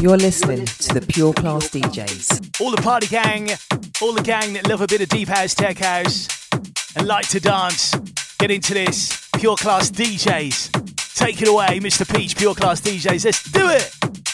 You're listening to the Pure Klass DJs. All the party gang, all the gang that love a bit of deep house, tech house, and like to dance. Get into this. Pure Klass DJs. Take it away, Mr. Peach, Pure Klass DJs. Let's do it.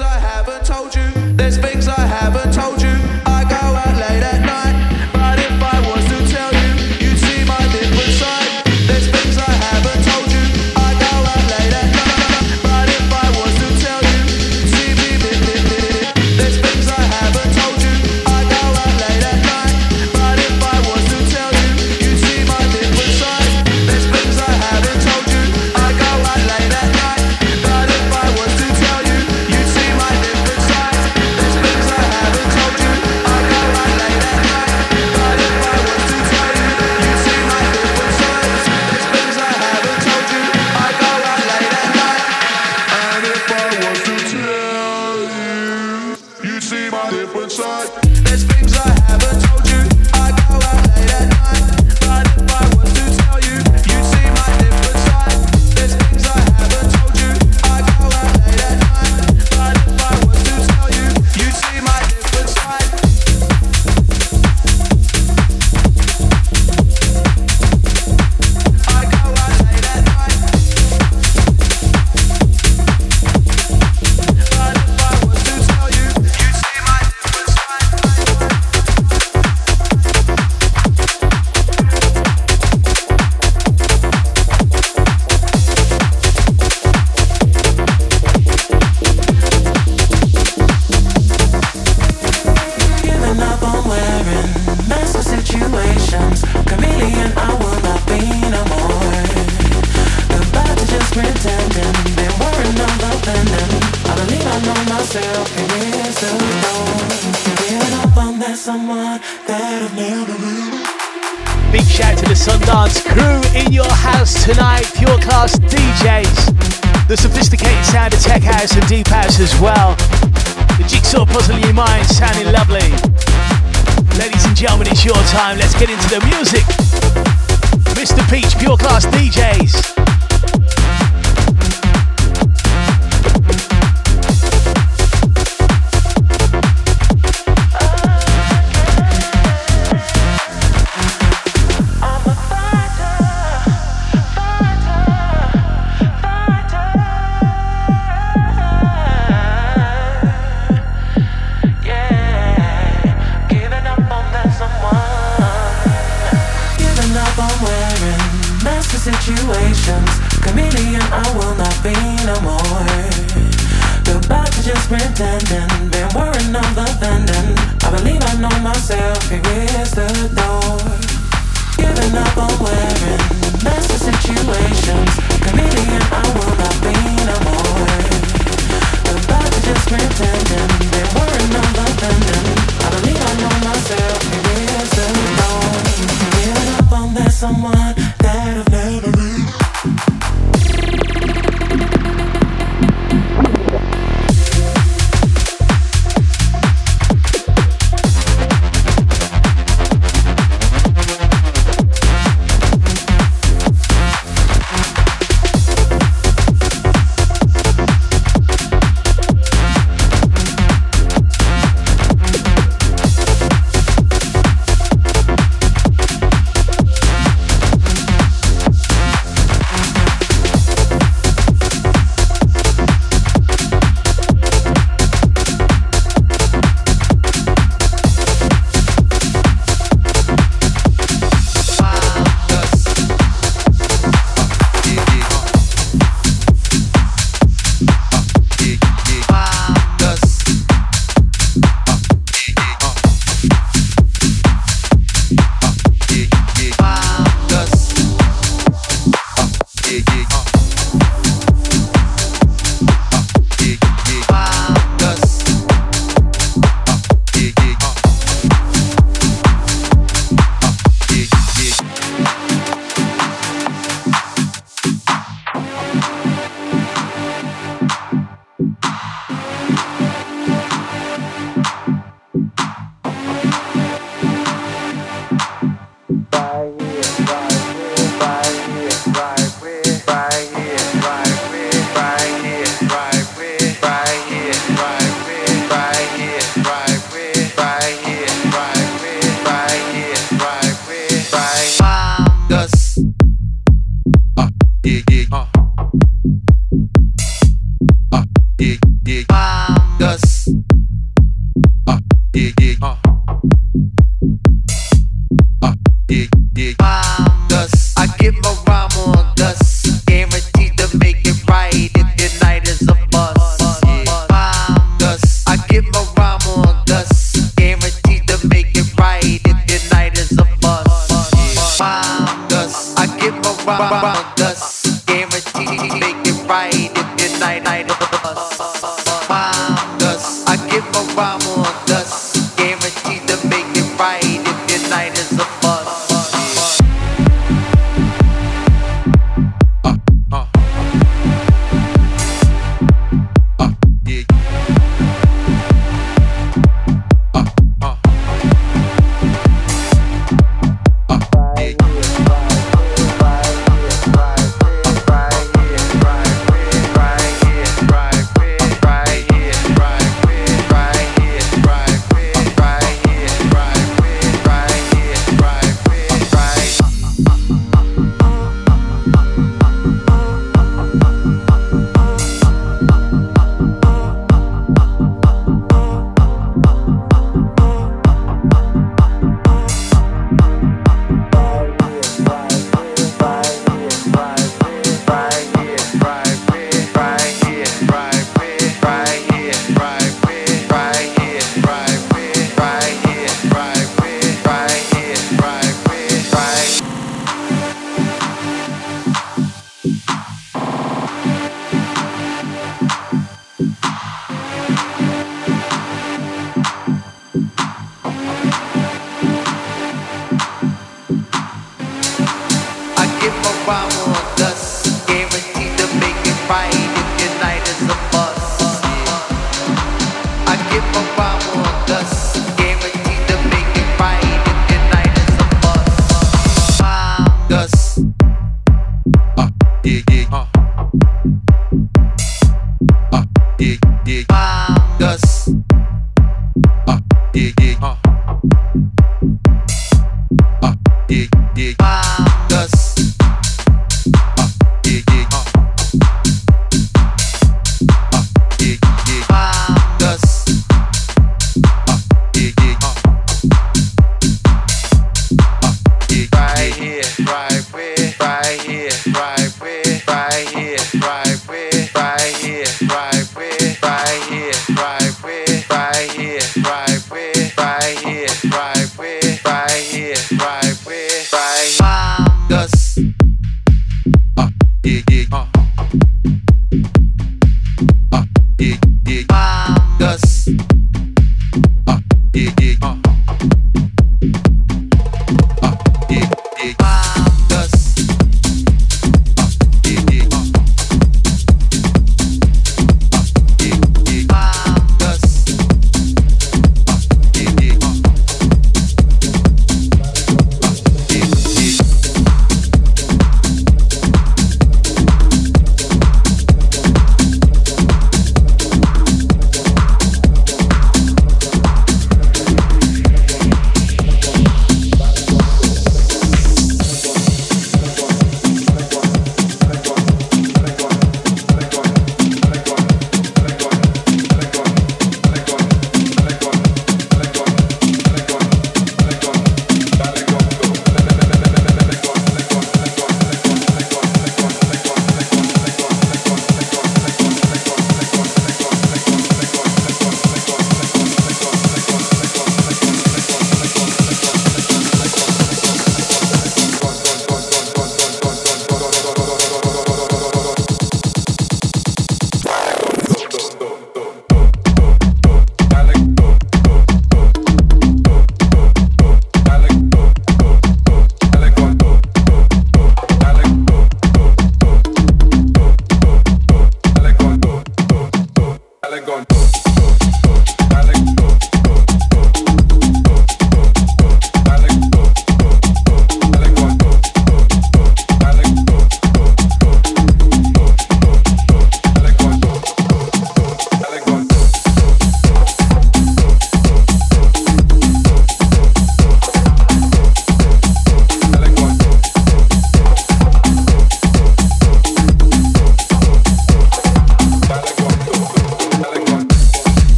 I haven't told you. situations. Chameleon, I will not be no more. Goodbye to just pretending. Been worrying on the fending. I believe I know myself. Here is the door. Giving up on wearing. That's the situations. Chameleon, I will not be no more. Goodbye to just pretending. Been worrying on the fending. I believe I know myself. Here is the door. Giving up on that someone. Allegon, Allegon, Allegon,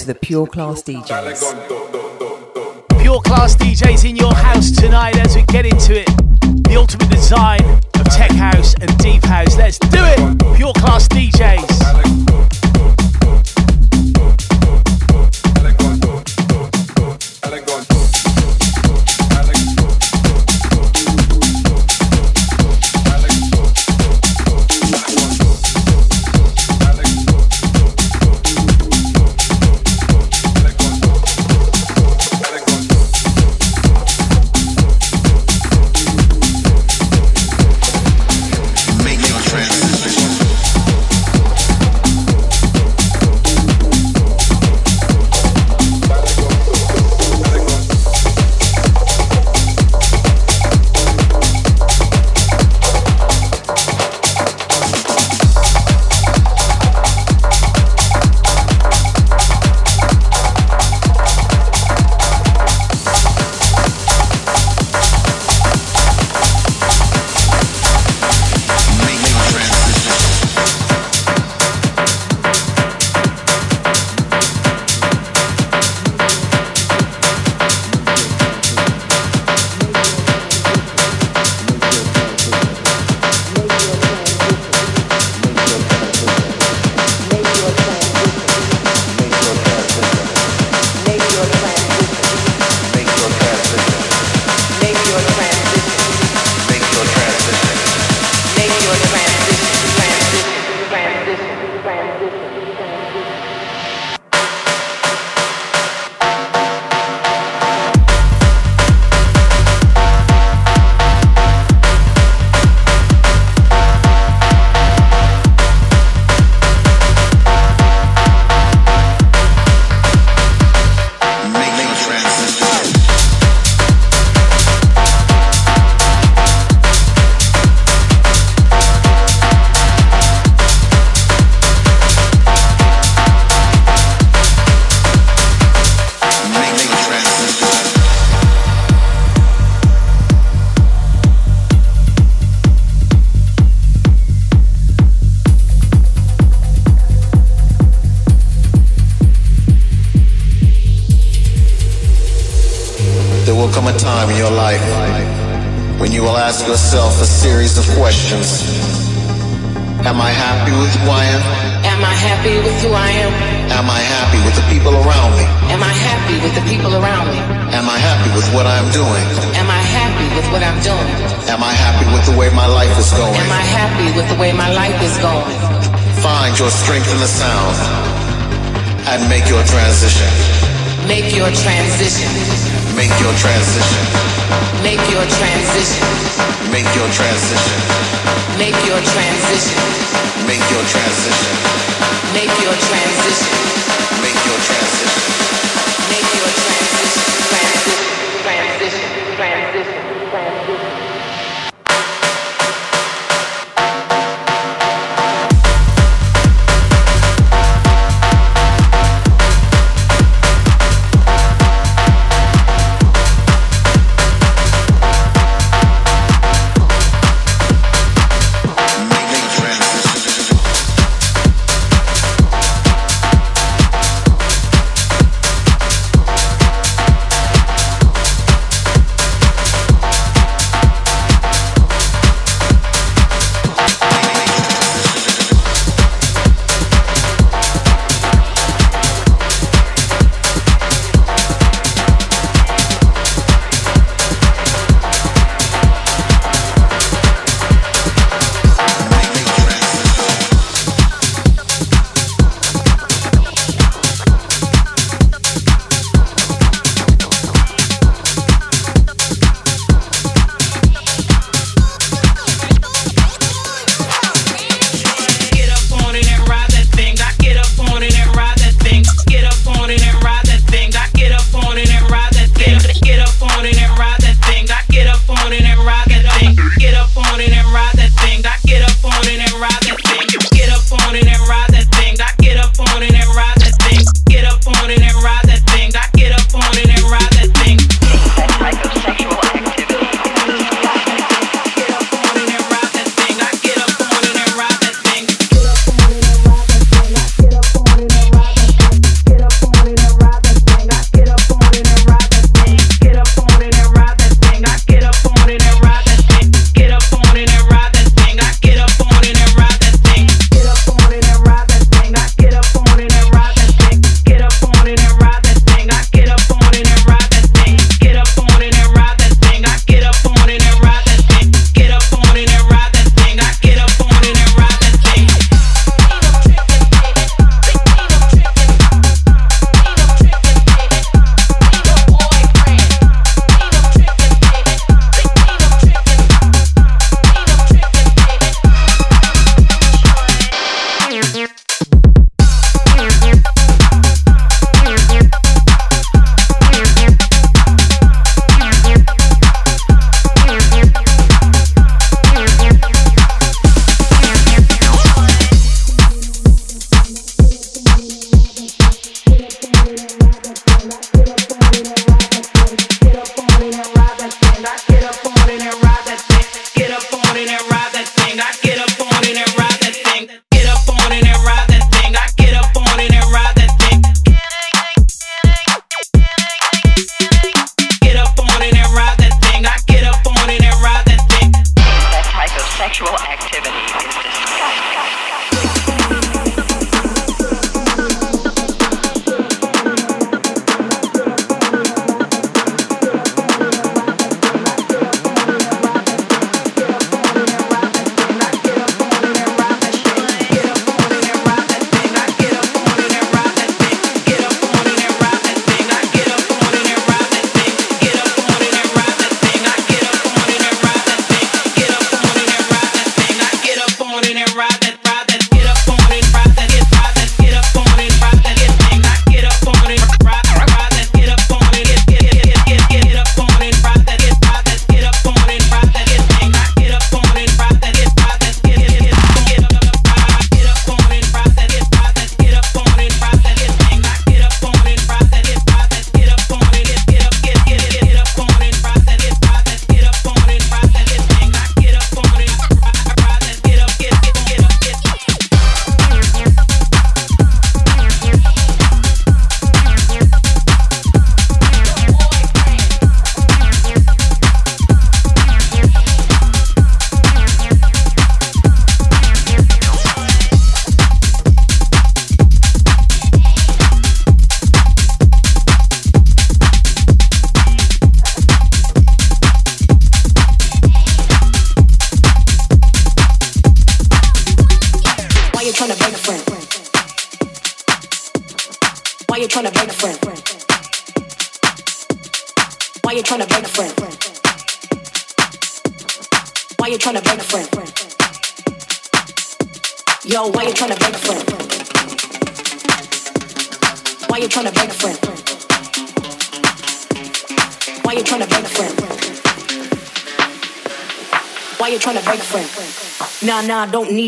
to the Pure Klass DJs. Pure Klass DJs in your house tonight as we get into it. The ultimate design of tech house and deep house. Let's do it. Pure Klass DJs.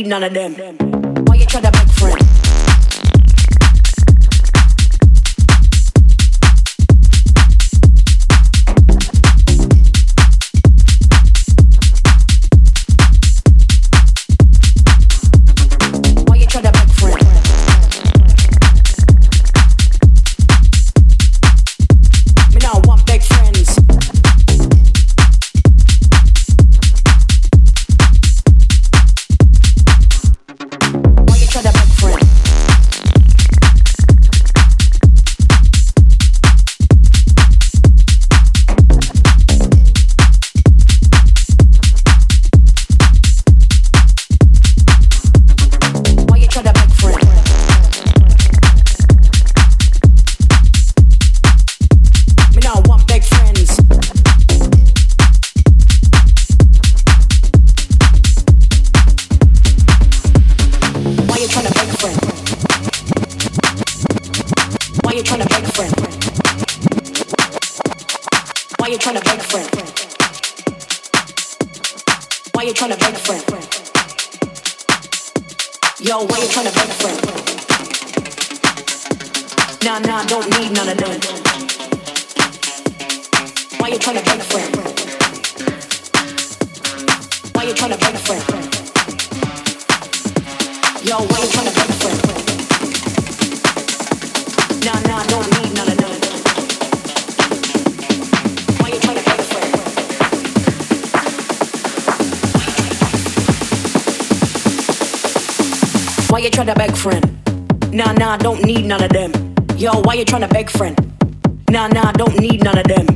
Need none of them. Trying to beg friend. Nah, nah, don't need none of them.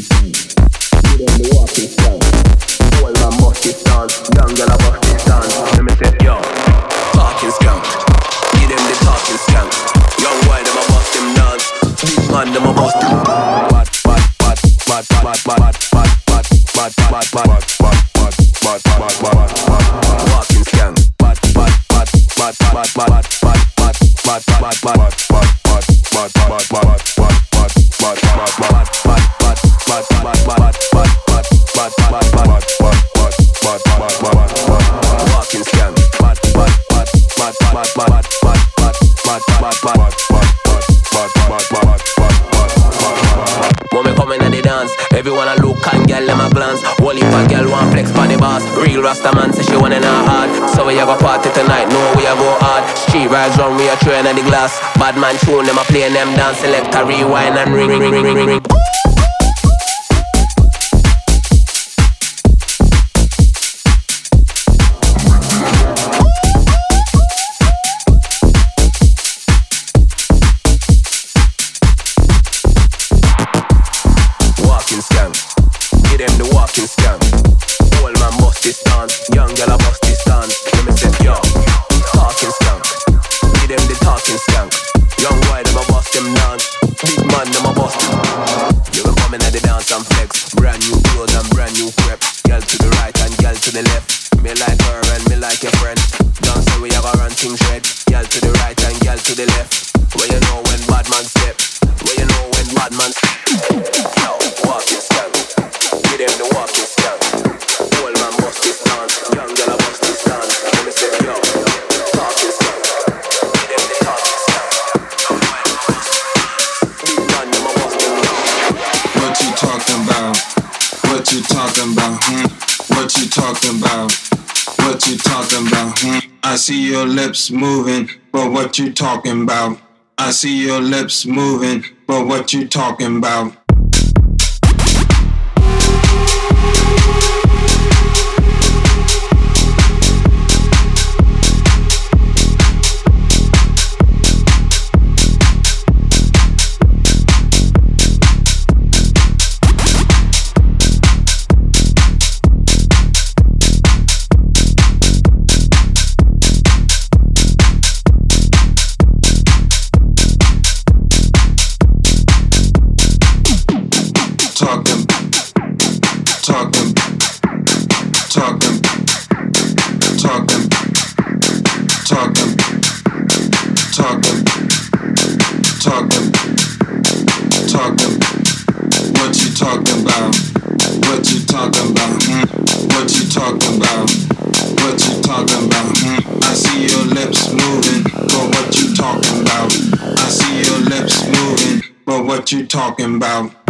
Sensation. them a playing them down, select a rewind and ring, ring, ring, ring, ring. lips moving, but what you talking about? what you're talking about.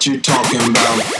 What you talking about.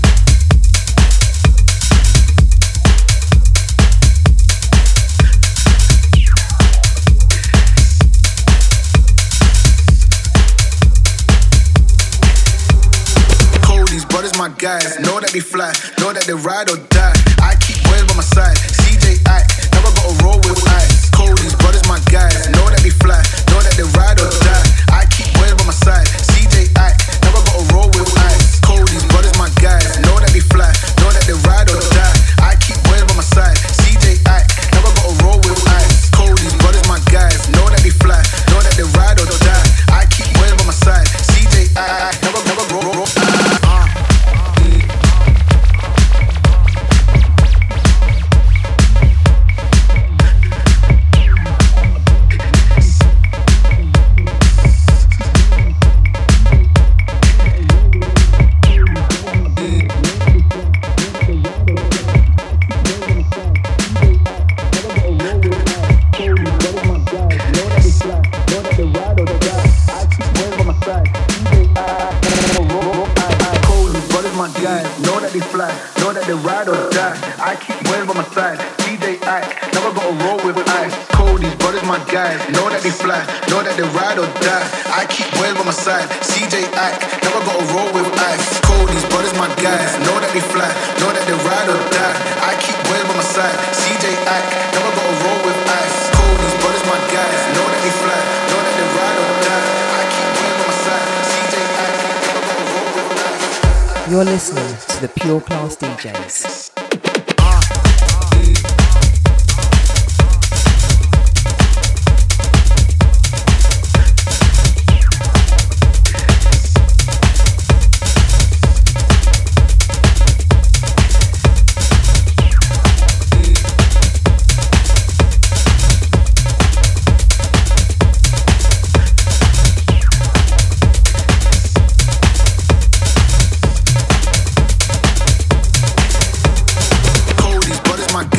guys. Know that they fly, know that they ride or die. I keep waiting by my side. CJ, I never gotta roll with ice. Cody's brothers, my guys.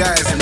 guys.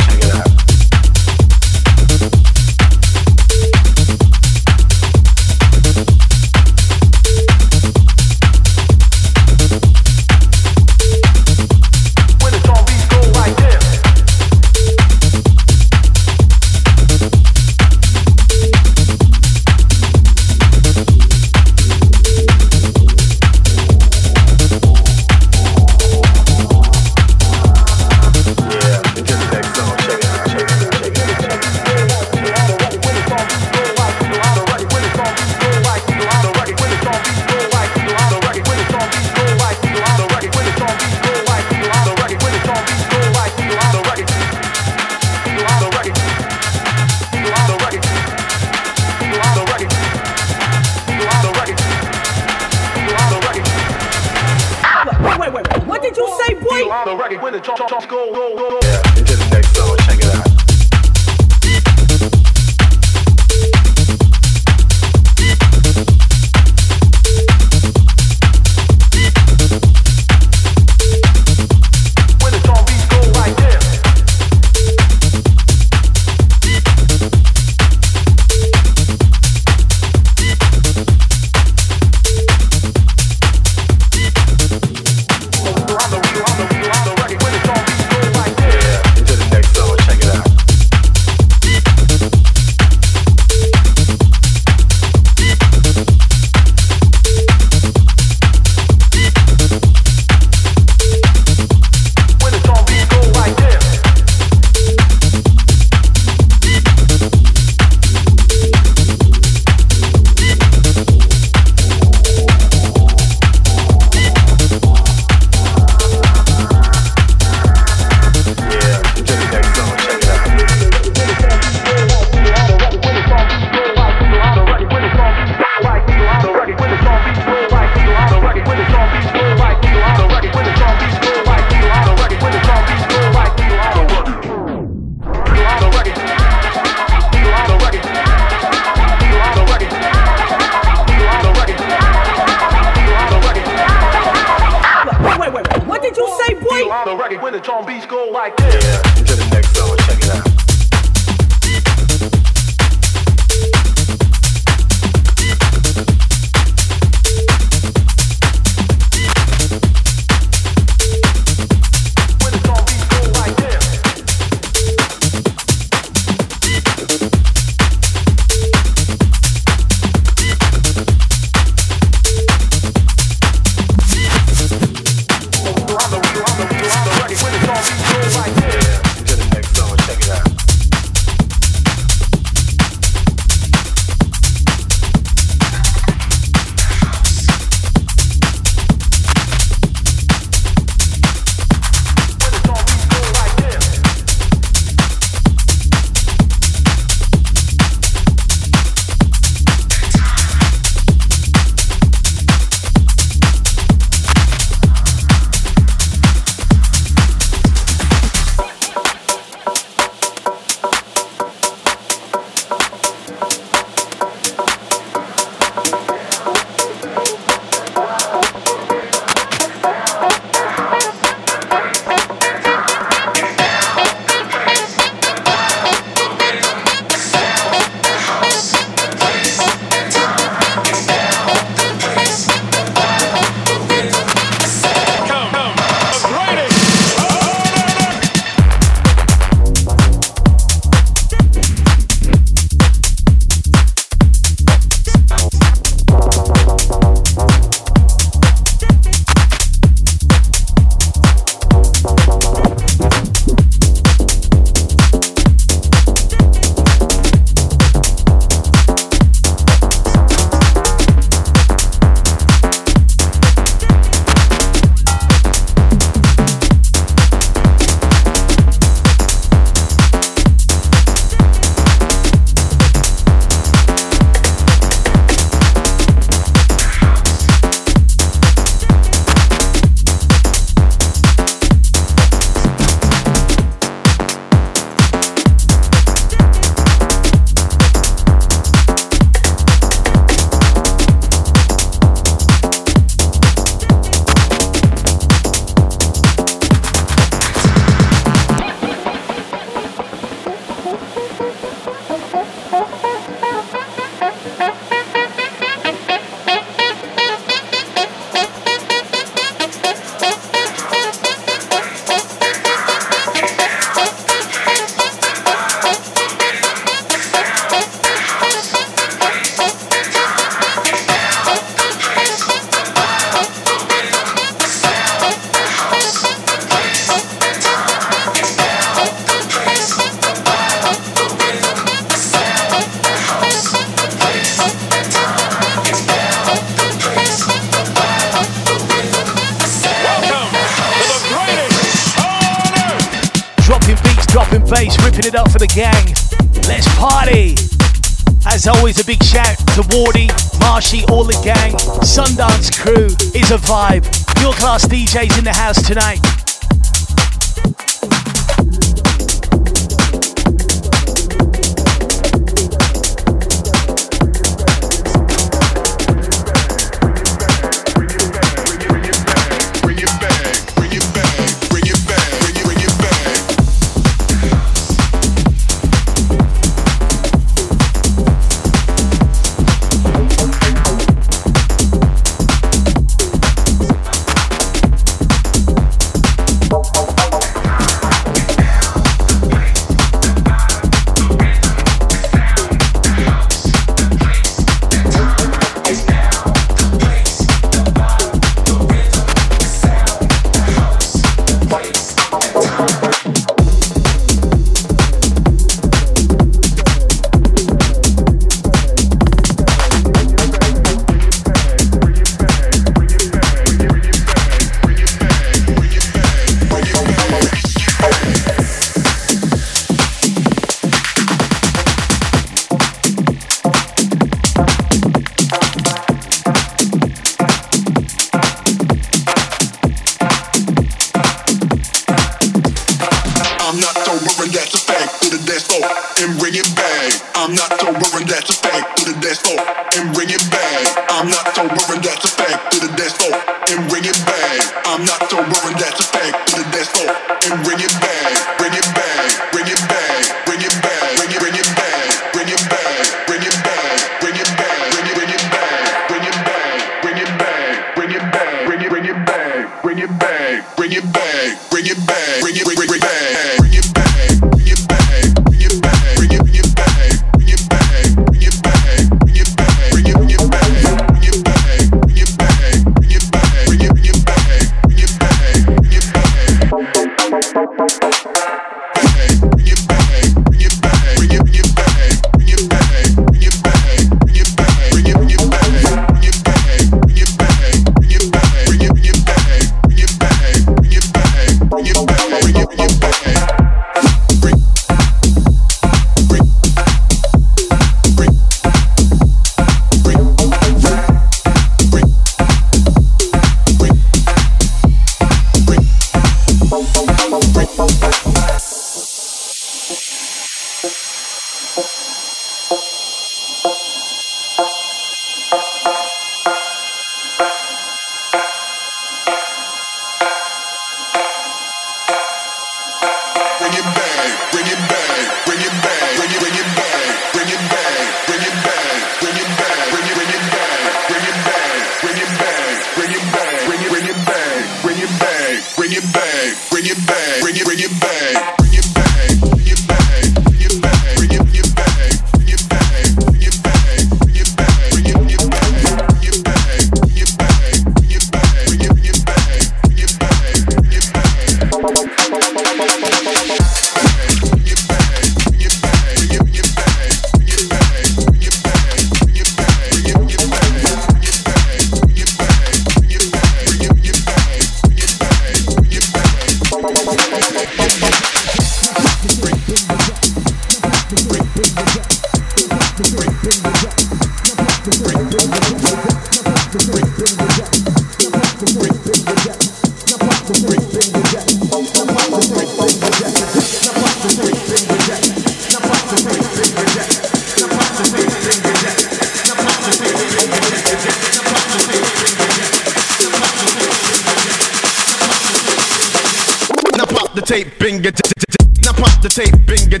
Tape, bring it.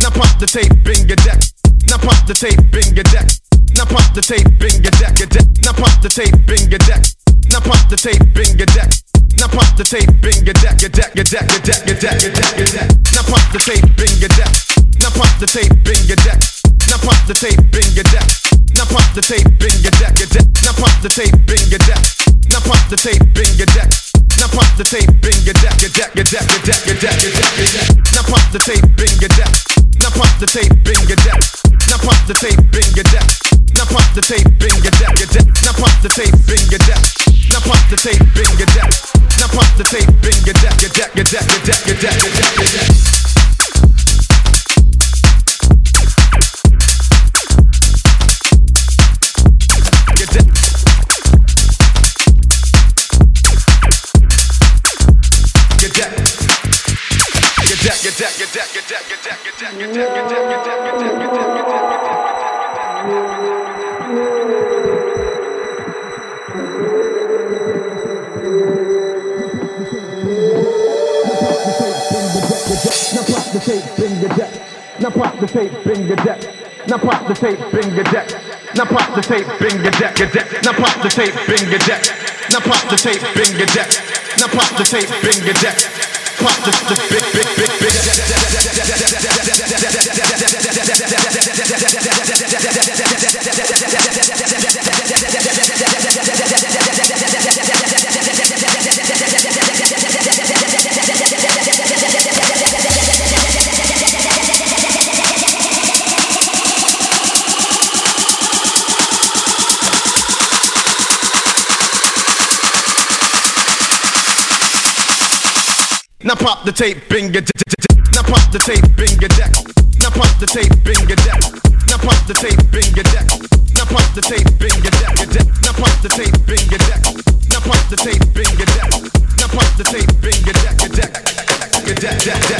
Now pop the tape, now pop the tape in your deck, your deck, your deck, your deck, your deck, your deck, your deck. Now pop the tape in your deck. Now pop the tape in your deck. Now pop the tape in your deck. Now pop the tape in your deck, your deck. Now pop the tape in your deck. Now pop the tape in your deck. Now pop the tape in your deck, your deck, your deck, your deck, your deck, your deck, your deck. Bring it deck. Now pop the tape, bring it deck. Now pop the tape, bring it deck. Now pop the tape, bring it deck. your Now pop the tape, bring it deck. Now pop the tape, bring it deck. Now pop the tape, bring it deck pop the big big big big. Deck, Now pop the tape, binga deck, Now pop the tape, binga deck, Now pop the tape, binga deck, Now pop the tape, binga deck. Now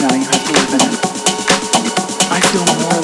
Now you have to live in it. I feel more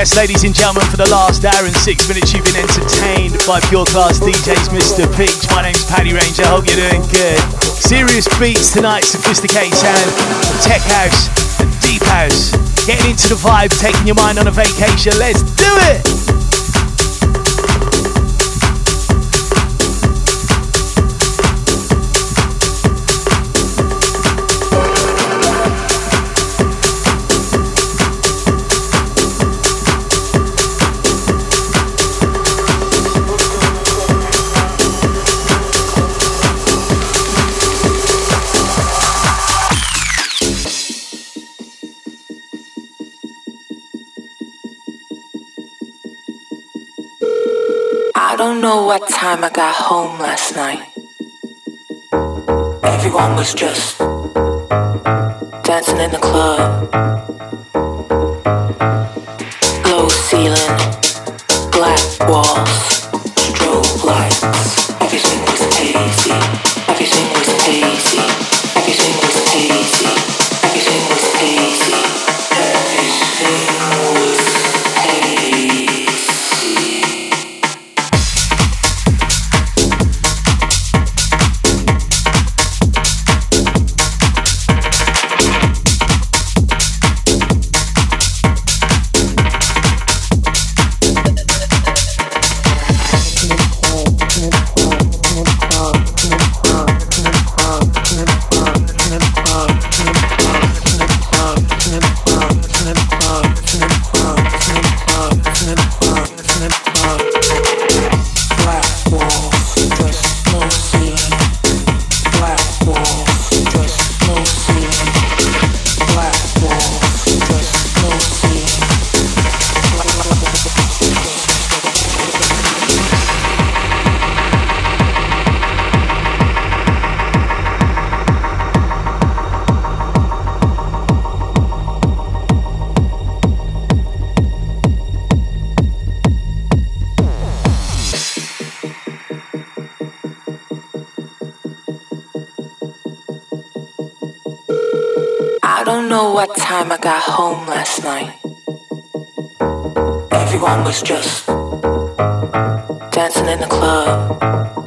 ladies and gentlemen, for the last hour and six minutes, you've been entertained by Pure Klass DJs, Mr. Peach. My name's Paddy Range. Hope you're doing good. Serious beats tonight, sophisticated sound, tech house, and deep house. Getting into the vibe, taking your mind on a vacation. Let's do it! Know what time I got home last night. Everyone was just dancing in the club. Night, everyone was just dancing in the club.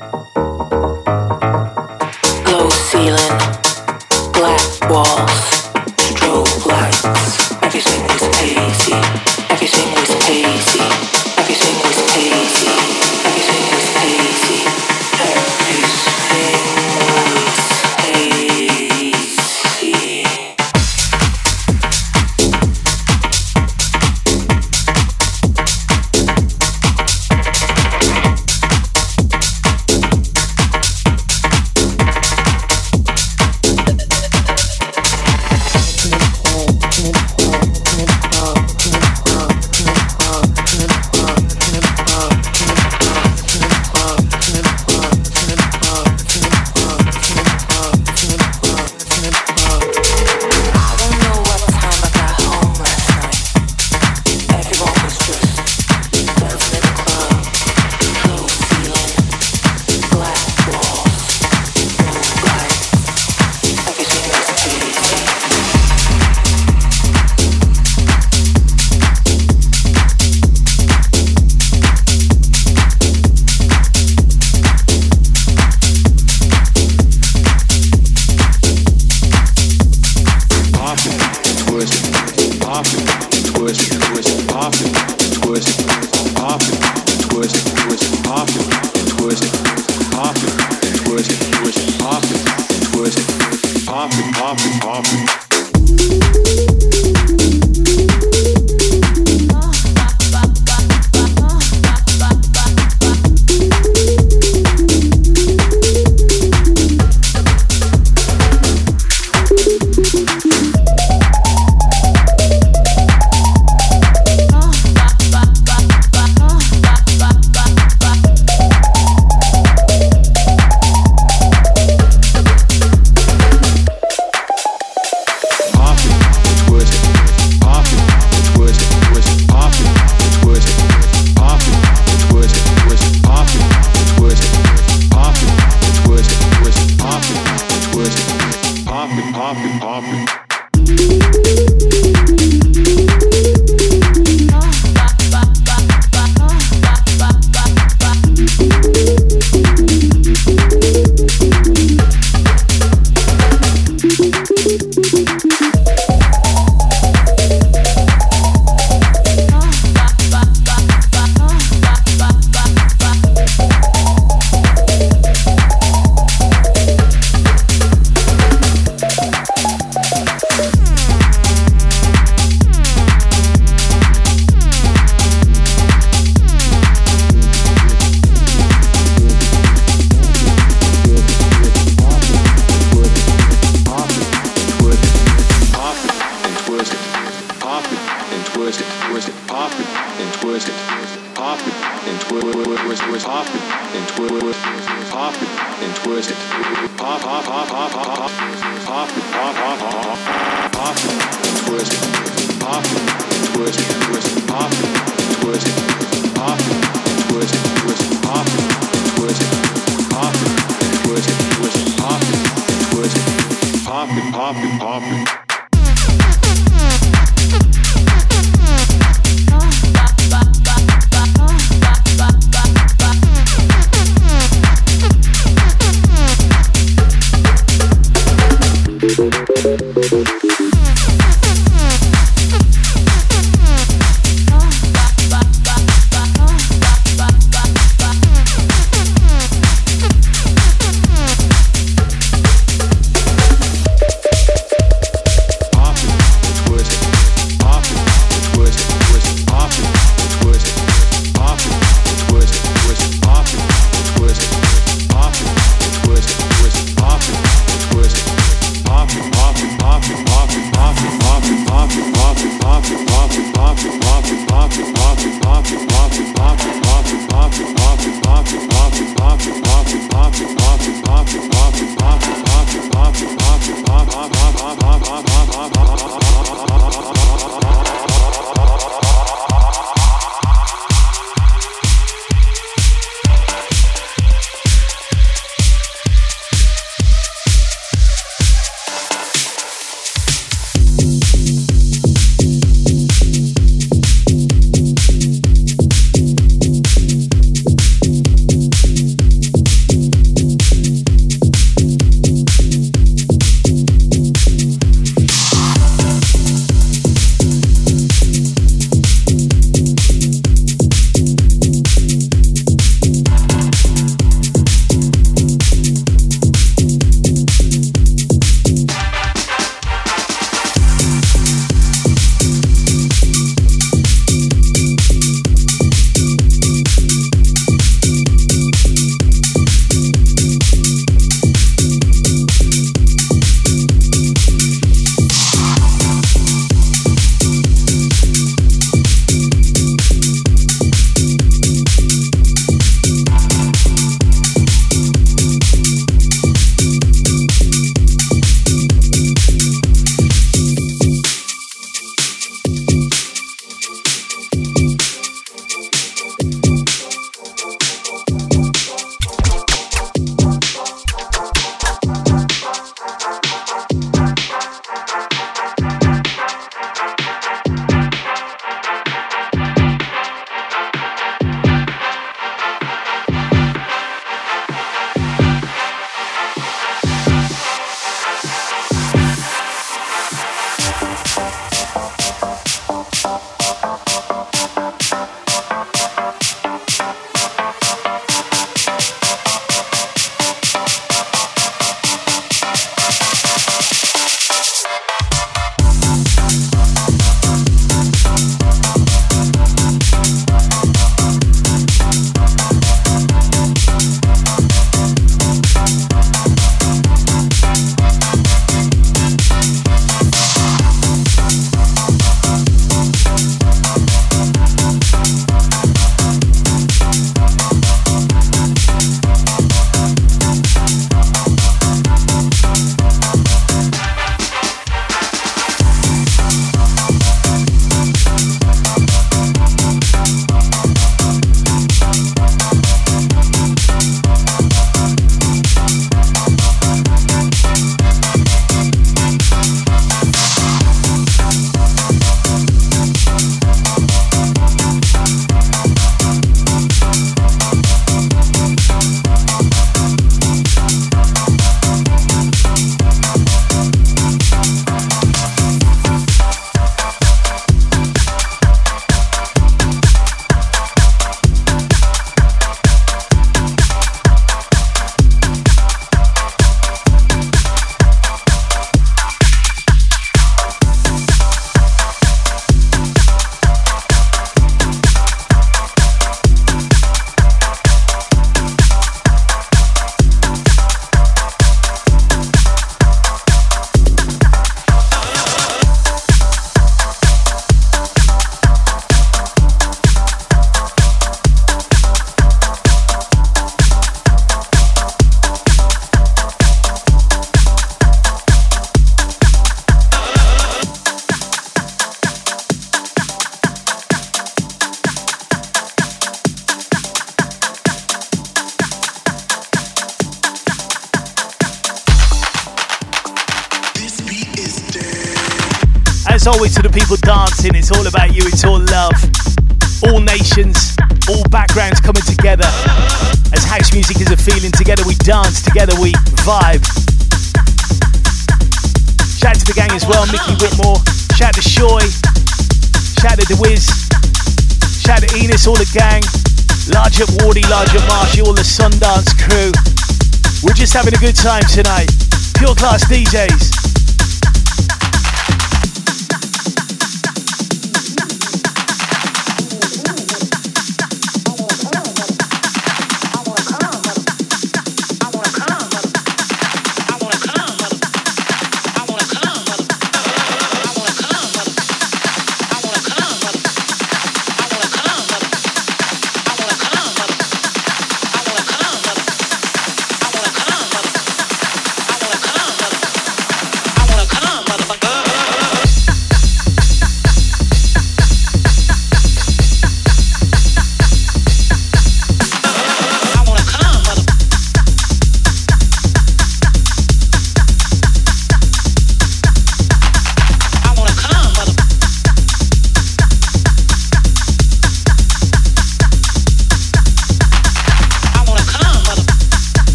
Rajab Wardy, Rajab marshy, all the Sundance crew. We're just having a good time tonight. Pure Klass DJs.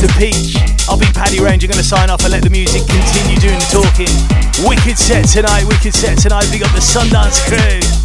Mr. Peach. I'll be Paddy Range, gonna sign off and let the music continue doing the talking. Wicked set tonight, wicked set tonight. We got the Sundance crew.